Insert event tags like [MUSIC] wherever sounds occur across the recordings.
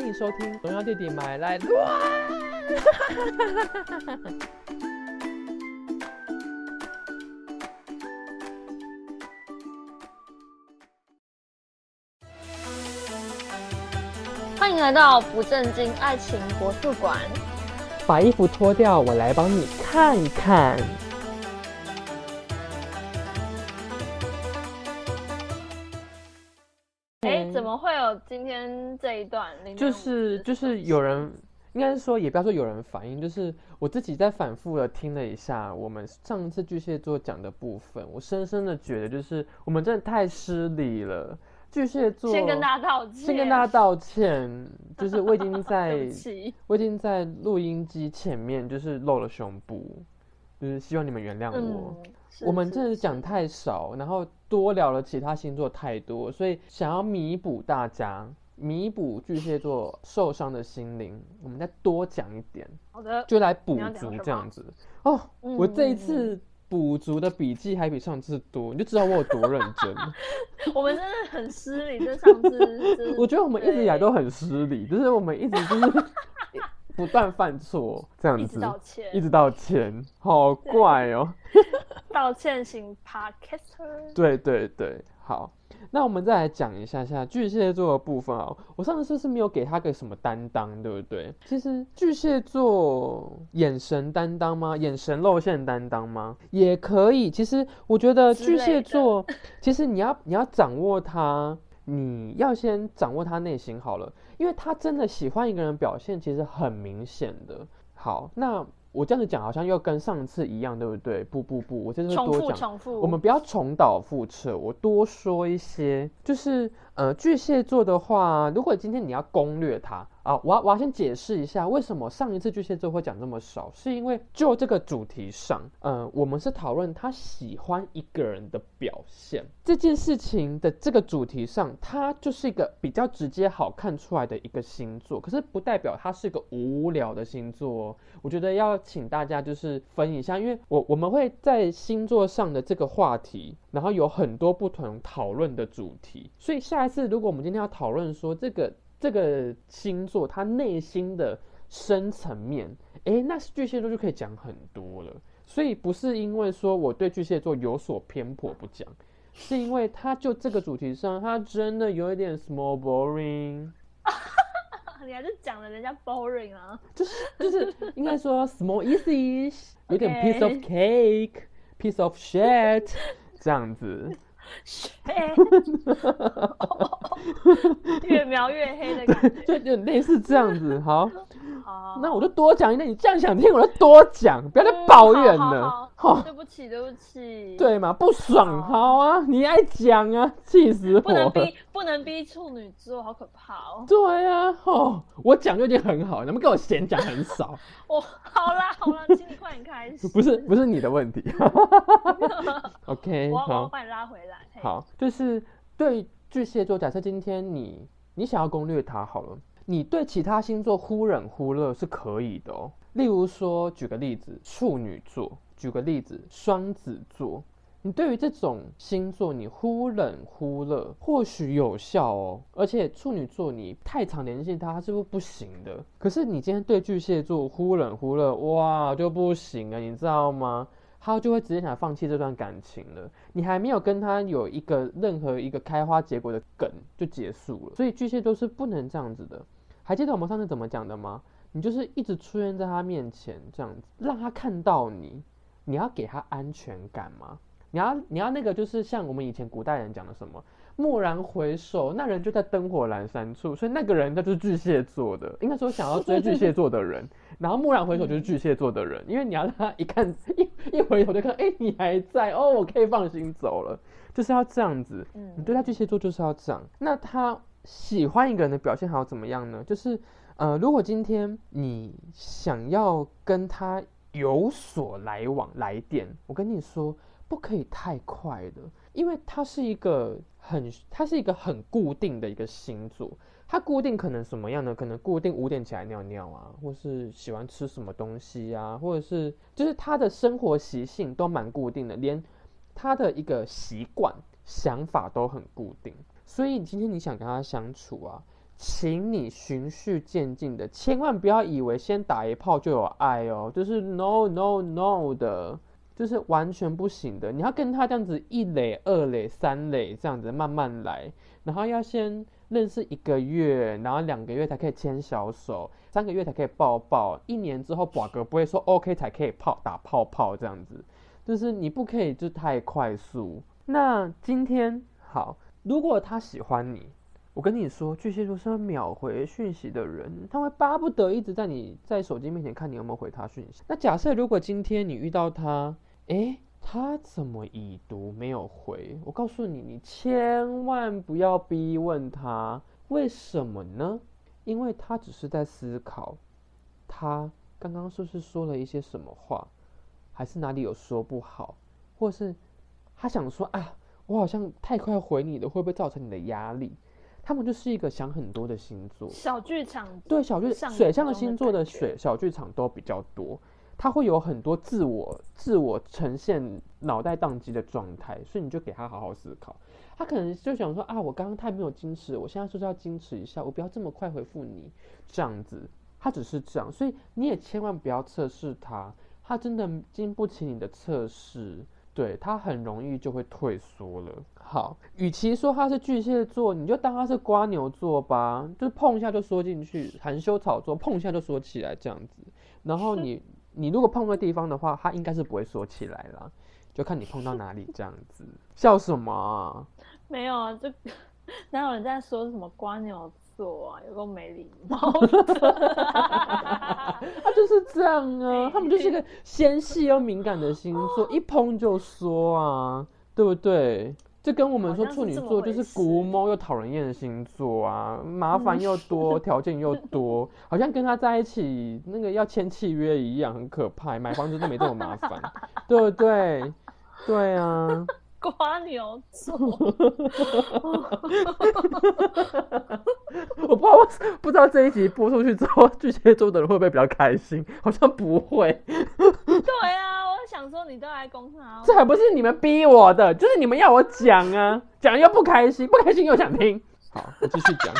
欢迎收听《荣耀弟弟买来乱》。欢迎来到不正经爱情国术馆。把衣服脱掉，我来帮你看看。怎么会有今天这一段？就是就是有人，应该是说，也不要说有人反映，就是我自己在反复的听了一下我们上次巨蟹座讲的部分，我深深的觉得，就是我们真的太失礼了。巨蟹座，先跟大家道歉。先跟大家道歉，[LAUGHS] 就是我已经在，我已经在录音机前面就是露了胸部，就是希望你们原谅我。我们真的讲太少，然后多聊了其他星座太多，所以想要弥补大家，弥补巨蟹座受伤的心灵，我们再多讲一点。好的，就来补足这样子。哦，我这一次补足的笔记还比上次多，你就知道我有多认真。[LAUGHS] 我们真的很失礼，这上次。我觉得我们一直以来都很失礼，就是我们一直就是。[LAUGHS] 不断犯错，这样子，一直道歉，一直道歉，好怪哦。[LAUGHS] 道歉型 podcaster。对对对，好，那我们再来讲一下下巨蟹座的部分啊。我上次是没有给他个什么担当，对不对？其实巨蟹座眼神担当吗？眼神露馅担当吗？也可以。其实我觉得巨蟹座，[LAUGHS] 其实你要你要掌握他。你要先掌握他内心好了，因为他真的喜欢一个人，表现其实很明显的。好，那我这样子讲好像又跟上次一样，对不对？不不不，我这次多讲，重复，我们不要重蹈覆辙，我多说一些，就是呃，巨蟹座的话，如果今天你要攻略他。啊，我要我要先解释一下，为什么上一次巨蟹座会讲这么少，是因为就这个主题上，嗯，我们是讨论他喜欢一个人的表现这件事情的这个主题上，他就是一个比较直接好看出来的一个星座，可是不代表他是一个无聊的星座。哦我觉得要请大家就是分一下，因为我我们会在星座上的这个话题，然后有很多不同讨论的主题，所以下一次如果我们今天要讨论说这个。这个星座他内心的深层面，哎，那是巨蟹座就可以讲很多了。所以不是因为说我对巨蟹座有所偏颇不讲，是因为他就这个主题上，他真的有一点 small boring。[LAUGHS] 你还是讲了人家 boring 啊？就是就是应该说 small easy，有点 piece of cake，piece of shit 这样子。[LAUGHS] [LAUGHS] 越描越黑的感觉，[LAUGHS] 就就类似这样子。好，好，那我就多讲一点。你这样想听，我就多讲，不要再抱怨了。好，对不起，对不起。对嘛，不爽。好啊，你爱讲啊，气死我。不能逼，不能逼处女座，好可怕哦。对啊，哦，我讲就已经很好，能不能跟我闲讲很少？[LAUGHS] 我好啦，好啦，请你快点开始。不是，不是你的问题。[LAUGHS] OK，我我把你拉回来。好，就是对巨蟹座，假设今天你你想要攻略他好了，你对其他星座忽冷忽热是可以的哦。例如说，举个例子，处女座；举个例子，双子座。你对于这种星座，你忽冷忽热，或许有效哦。而且处女座，你太常联系他，他是不是不行的？可是你今天对巨蟹座忽冷忽热，哇，就不行啊，你知道吗？他就会直接想放弃这段感情了。你还没有跟他有一个任何一个开花结果的梗就结束了。所以巨蟹座是不能这样子的。还记得我们上次怎么讲的吗？你就是一直出现在他面前，这样子让他看到你，你要给他安全感吗？你要你要那个就是像我们以前古代人讲的什么？蓦然回首，那人就在灯火阑珊处。所以那个人他就是巨蟹座的，应该说想要追 [LAUGHS] 巨蟹座的人。然后蓦然回首就是巨蟹座的人，因为你要让他一看一一回头就看，哎，你还在哦，我可以放心走了，就是要这样子。嗯，你对他巨蟹座就是要这样。那他喜欢一个人的表现还要怎么样呢？就是呃，如果今天你想要跟他有所来往来电，我跟你说不可以太快的，因为他是一个很他是一个很固定的一个星座。他固定可能什么样呢？可能固定五点起来尿尿啊，或是喜欢吃什么东西啊，或者是就是他的生活习性都蛮固定的，连他的一个习惯、想法都很固定。所以今天你想跟他相处啊，请你循序渐进的，千万不要以为先打一炮就有爱哦，就是 no no no 的，就是完全不行的。你要跟他这样子一垒、二垒、三垒这样子慢慢来，然后要先认识一个月，然后两个月才可以牵小手，三个月才可以抱抱，一年之后宝哥不会说 OK 才可以泡打泡泡这样子，就是你不可以就太快速。那今天好，如果他喜欢你，我跟你说，巨蟹座是秒回讯息的人，他会巴不得一直在你在手机面前看你有没有回他讯息。那假设如果今天你遇到他，诶，他怎么已读没有回？我告诉你，你千万不要逼问他，为什么呢？因为他只是在思考，他刚刚是不是说了一些什么话，还是哪里有说不好，或是他想说啊，我好像太快回你了，会不会造成你的压力？他们就是一个想很多的星座，小剧场对小剧上水象星座的水小剧场都比较多，他会有很多自我自我呈现脑袋宕机的状态，所以你就给他好好思考。他可能就想说啊，我刚刚太没有矜持，我现在是不是要矜持一下？我不要这么快回复你，这样子。他只是这样，所以你也千万不要测试他，他真的经不起你的测试，对他很容易就会退缩了。好，与其说他是巨蟹座，你就当他是瓜牛座吧，就是碰一下就缩进去，含羞草座碰一下就缩起来这样子。然后你你如果碰个地方的话，它应该是不会缩起来啦，就看你碰到哪里这样子。笑什么啊？没有啊，这 [LAUGHS] 哪有人在说什么瓜牛座啊？有够没礼貌的。他 [LAUGHS] 就是这样啊，[LAUGHS] 他们就是一个纤细又敏感的星座，一碰就缩啊，对不对？就跟我们说处女座就是古猫又讨人厌的星座啊，麻烦又多，条件又 [LAUGHS] 多，好像跟他在一起那个要签契约一样，很可怕。买房子都没这么麻烦，对不对？对啊，[LAUGHS] 瓜牛座，[LAUGHS] 我不知道为不知道这一集播出去之后，巨蟹座的人会不会比较开心？好像不会。对啊，我想说你都来攻他，这还不是你们逼我的，就是你们要我讲啊，讲又不开心，不开心又想听。好，我继续讲，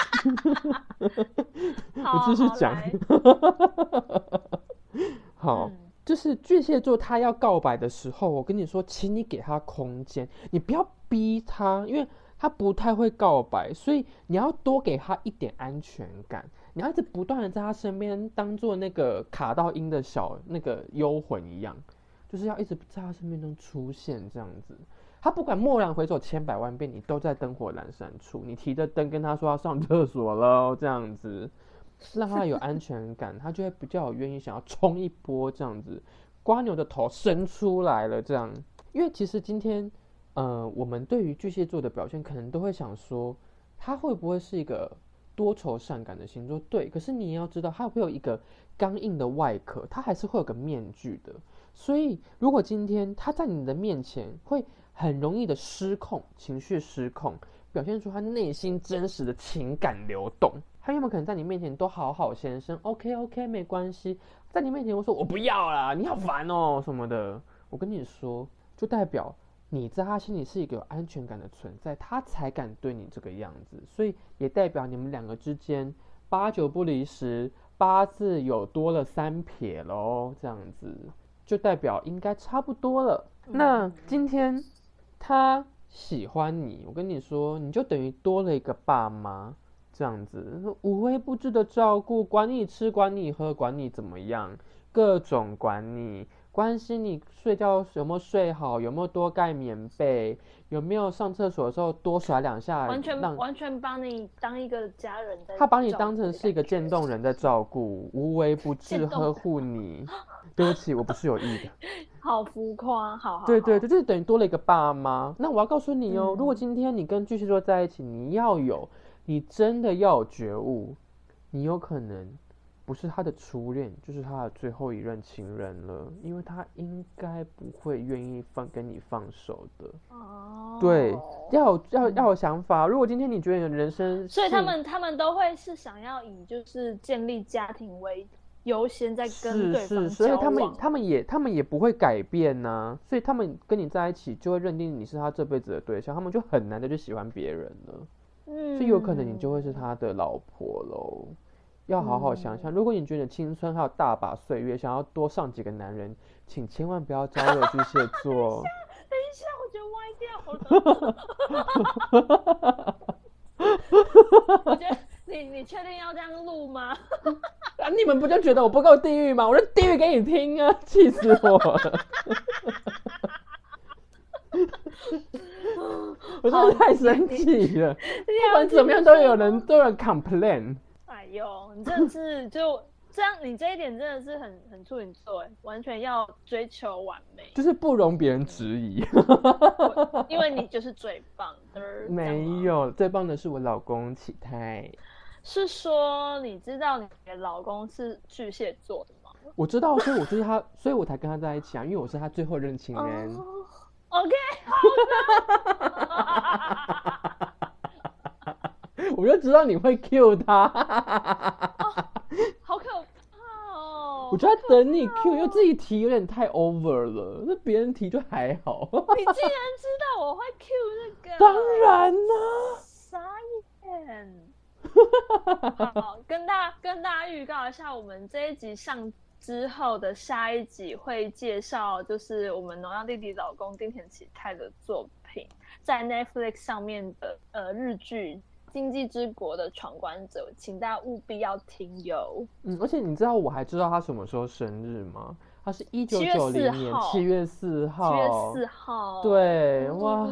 好 [LAUGHS] 我继续讲。好来。[LAUGHS] 好，嗯。就是巨蟹座他要告白的时候，我跟你说，请你给他空间，你不要逼他，因为他不太会告白，所以你要多给他一点安全感，你要一直不断的在他身边，当做那个卡到音的小那个幽魂一样，就是要一直在他身边中出现这样子。他不管蓦然回首千百万遍，你都在灯火阑珊处。你提着灯跟他说要上厕所喽，这样子，让他有安全感，他就会比较有愿意想要冲一波这样子。瓜牛的头伸出来了，这样，因为其实今天，呃，我们对于巨蟹座的表现，可能都会想说，他会不会是一个多愁善感的星座？对，可是你要知道，他会有一个刚硬的外壳，他还是会有个面具的。所以，如果今天他在你的面前会很容易的失控，情绪失控，表现出他内心真实的情感流动。他有没有可能在你面前都好好先生，OK OK 没关系，在你面前我说我不要啦，你好烦哦什么的。我跟你说，就代表你在他心里是一个有安全感的存在，他才敢对你这个样子。所以也代表你们两个之间八九不离十，八字有多了三撇喽，这样子就代表应该差不多了。那今天他喜欢你，我跟你说，你就等于多了一个爸妈，这样子无微不至的照顾，管你吃，管你喝，管你怎么样，各种管你，关心你睡觉有没有睡好，有没有多盖棉被，有没有上厕所的时候多甩两下，完全完全把你当一个家人在，他把你当成是一个渐冻人在照顾，无微不至呵护你。[LAUGHS] 对不起，我不是有意的。[LAUGHS] 好浮夸，好好，好对对对，就是等于多了一个爸妈。那我要告诉你哦，嗯如果今天你跟巨蟹座在一起，你要有，你真的要有觉悟，你有可能不是他的初恋，就是他的最后一任情人了，因为他应该不会愿意放跟你放手的。哦，对，要有要要有想法。如果今天你觉得你的人生，所以他们他们都会是想要以就是建立家庭为优先，在跟是对方是，所以他们。他们也他们也不会改变呐、所以他们跟你在一起就会认定你是他这辈子的对象，他们就很难的去喜欢别人了。嗯，所以有可能你就会是他的老婆喽。要好好想想，如果你觉得青春还有大把岁月，想要多上几个男人，请千万不要 [LAUGHS] 招惹巨蟹座。等一下，我觉得歪掉了。[LAUGHS] 我觉得你你确定要这样录吗？啊，你们不就觉得我不够地狱吗？我就地狱给你听啊，气死我了！[LAUGHS] 我真的太生气了，不管怎么样都有人都有人 complain。哎呦，你真的是 [LAUGHS] 就这样，你这一点真的是很很处女座哎，完全要追求完美，就是不容别人质疑。因为你就是最棒的。没有，最棒的是我老公启泰。是说你知道你的老公是巨蟹座的吗？我知道，所以我就是他，所以我才跟他在一起啊，因为我是他最后任情人。OK，[LAUGHS] 我就知道你会 [LAUGHS] Q 他，好可怕哦！我就在等你 Q，因为自己提有点太 over 了，那别人提就还好。你竟然知道我会 Q 这个？当然啦，傻眼。[LAUGHS] 好，跟大跟大家预告一下，我们这一集上之后的下一集会介绍，就是我们农药弟弟老公丁田启泰的作品，在 Netflix 上面的呃日剧《经济之国的闯关者》，请大家务必要听哟。嗯，而且你知道我还知道他什么时候生日吗？他是一九九零年七月四号，七月四号，对，哇，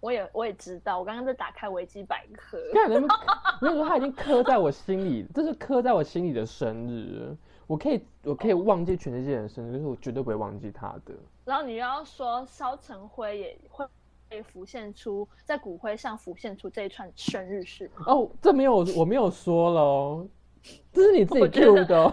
我也我也知道，我刚刚在打开维基百科，看我跟你说他已经刻在我心里，这是刻在我心里的生日，我可以我可以忘记全世界的生日，可是我绝对不会忘记他的。然后你又要说烧成灰也会浮现出在骨灰上浮现出这一串生日是哦，这没有我没有说喽。这是你自己 Q 的，[LAUGHS]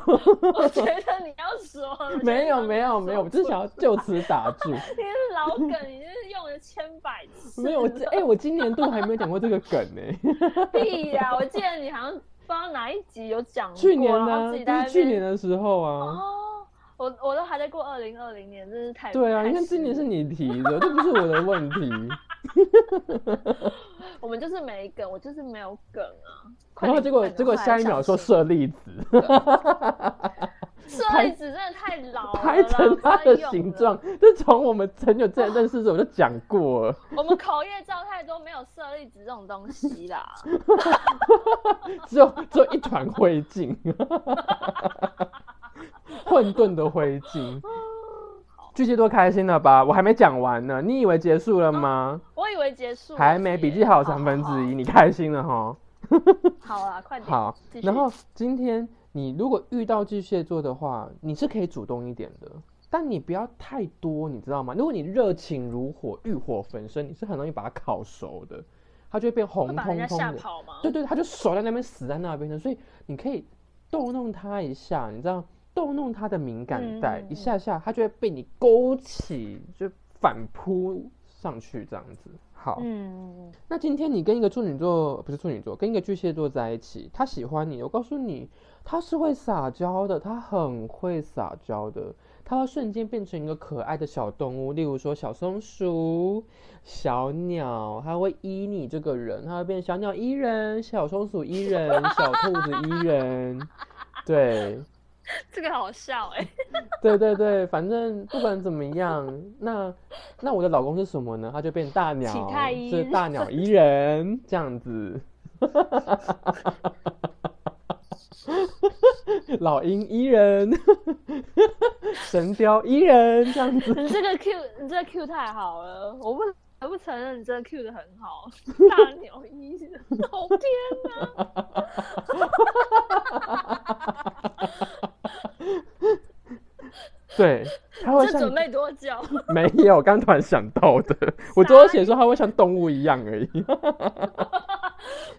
我觉得你要说，没有没有没有，我只是想要就此打住。[LAUGHS] 你是老梗，你就是用了千百次。没有，我哎，我今年度还没有讲过这个梗呢。[LAUGHS] 屁呀！我记得你好像不知道哪一集有讲过。去年呢？就是去年的时候啊。哦，我我都还在过二零二零年，真是太……对啊，你看今年是你提的，这不是我的问题。[LAUGHS] 我们就是没梗，我就是没有梗啊。然后结果结果下一秒说舍利子，舍利子真的太老了，拍成它的形状，就从我们很久之前认识时我就讲过了。我们口业照太多，没有舍利子这种东西啦，[LAUGHS] 只有只有一团灰烬，[LAUGHS] [LAUGHS] 混沌的灰烬。[LAUGHS] 巨蟹座开心了吧？我还没讲完呢，你以为结束了吗？我以为结束，还没，笔记还有三分之一，你开心了哈？[LAUGHS] 好啊，快点。好，然后今天你如果遇到巨蟹座的话，你是可以主动一点的，但你不要太多，你知道吗？如果你热情如火，欲火焚身，你是很容易把它烤熟的，它就会变红彤彤的。对对，它就守在那边，死在那边的。所以你可以逗弄它一下，你知道，逗弄他的敏感带一下下，他就会被你勾起，就反扑上去这样子。好，嗯，那今天你跟一个处女座不是处女座，跟一个巨蟹座在一起，他喜欢你，我告诉你，他是会撒娇的，他很会撒娇的，他会瞬间变成一个可爱的小动物，例如说小松鼠、小鸟，他会依你这个人，他会变小鸟依人、小松鼠依人、小兔子依人，对。[LAUGHS] 这个好笑 [LAUGHS] 哎！对对对，反正不管怎么样，那那我的老公是什么呢？他就变大鸟，是大鸟伊人这样子。[LAUGHS] 老鹰伊人，神雕伊人这样子。你这个 Q，你这个 Q 太好了，我不还不承认你这个 Q 的很好。大鸟伊人，好天哪！对，他会像准备多久？[LAUGHS] 没有，刚突然想到的。[LAUGHS] 我昨天写说他会像动物一样而已。[LAUGHS]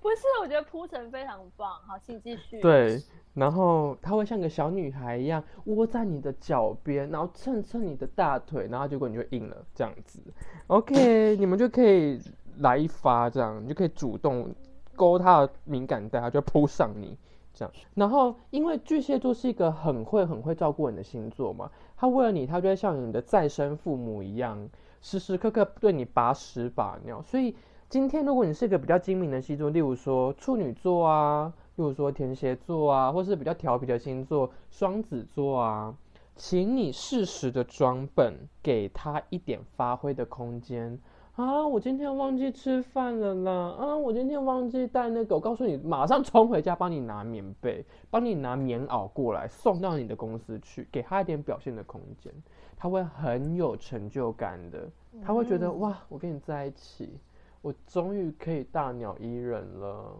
不是，我觉得铺陈非常棒。好，请继续。对，然后他会像个小女孩一样窝在你的脚边，然后蹭蹭你的大腿，然后结果你就硬了，这样子。OK，你们就可以来一发，这样你就可以主动勾他的敏感带，他就扑上你。这样，然后因为巨蟹座是一个很会很会照顾人的星座嘛，他为了你，他就会像你的再生父母一样，时时刻刻对你把屎把尿。所以今天如果你是一个比较精明的星座，例如说处女座啊，例如说天蝎座啊，或是比较调皮的星座双子座啊，请你适时的装笨，给他一点发挥的空间。啊，我今天忘记吃饭了啦！啊，我今天忘记带那个，我告诉你，马上冲回家帮你拿棉被，帮你拿棉袄过来，送到你的公司去，给他一点表现的空间，他会很有成就感的，他会觉得、嗯哇，我跟你在一起，我终于可以大鸟依人了。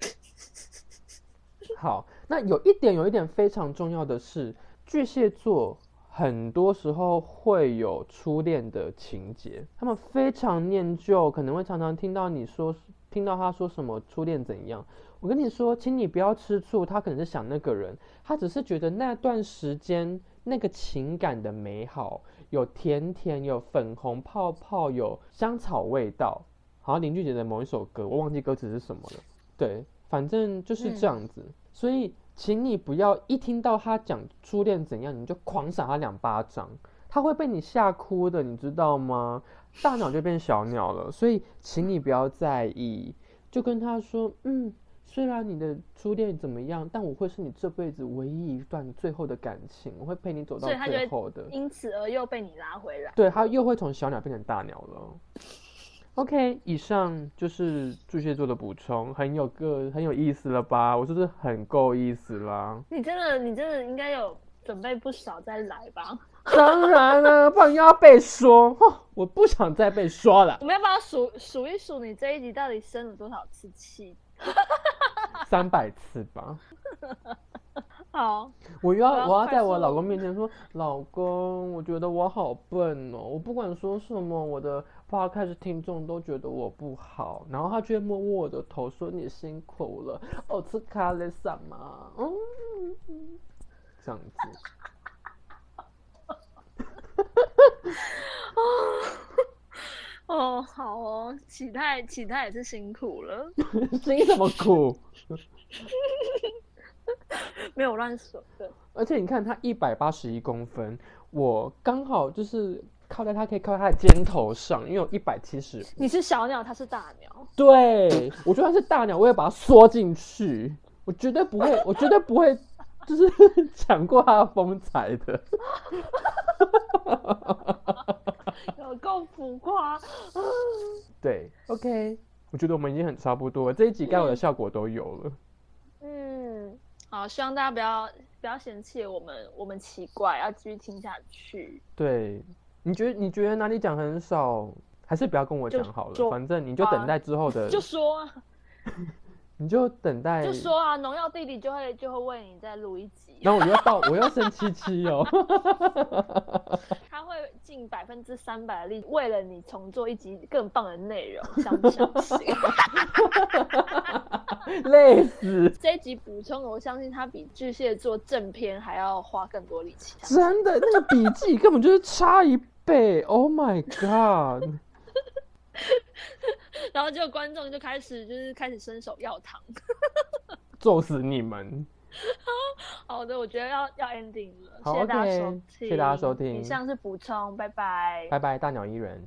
[LAUGHS] 好，那有一点，有一点非常重要的是，巨蟹座很多时候会有初恋的情节，他们非常念旧，可能会常常听到你说，听到他说什么初恋怎样。我跟你说，请你不要吃醋，他可能是想那个人，他只是觉得那段时间那个情感的美好，有甜甜，有粉红泡泡，有香草味道。好像林俊杰的某一首歌，我忘记歌词是什么了。对，反正就是这样子。所以，请你不要一听到他讲初恋怎样，你就狂赏他两巴掌，他会被你吓哭的，你知道吗？大鸟就变小鸟了。所以，请你不要在意，就跟他说，嗯，虽然你的初恋怎么样，但我会是你这辈子唯一一段最后的感情，我会陪你走到最后的。因此而又被你拉回来。对，他又会从小鸟变成大鸟了。OK，以上就是巨蟹座的补充，很有个很有意思了吧？我是不是很够意思啦？你真的，你真的应该有准备不少再来吧？当然了，不然又要被说，哼我不想再被说了。我们要不要数数一数你这一集到底生了多少次气？三百次吧，好，我要我要在我老公面前说，老公，我觉得我好笨哦，我不管说什么，我的 podcast 听众都觉得我不好，然后他就会摸摸我的头说你辛苦了，哦，吃卡了什么？嗯，这样子。[LAUGHS] 哦，好哦，启泰启泰也是辛苦了，[LAUGHS] 辛什么苦？[LAUGHS] [LAUGHS] 没有乱说的。而且你看他一百八十一公分，我刚好就是靠在他可以靠在他的肩头上，因为我一百七十你是小鸟，他是大鸟，对，我就算是大鸟，我也把它缩进去，我绝对不会，[LAUGHS] 我绝对不会，就是 [LAUGHS] 抢过他的风采的。有够浮夸。对，OK，我觉得我们已经很差不多了，这一集该有的效果都有了。嗯，好，希望大家不要不要嫌弃我们，我们奇怪，要继续听下去。对，你觉得你觉得哪里讲很少，还是不要跟我讲好了，反正你就等待之后的，就说啊，[LAUGHS] 你就等待，就说啊，农药弟弟就会就会为你再录一集，然后我又要 [LAUGHS] 到，我要生七七哦。[LAUGHS] 百分之三百的力，为了你重做一集更棒的内容，相不相信？[LAUGHS] 累死，这一集补充，我相信他比巨蟹座正片还要花更多力气。真的，那个笔记根本就是差一倍。Oh my god！[LAUGHS] 然后就观众就开始就是开始伸手要糖。[LAUGHS] 揍死你们！[LAUGHS] 好的，我觉得要要 ending 了，好谢谢大家收听，谢谢大家收听以上是补充，拜拜。拜拜，大鸟依人。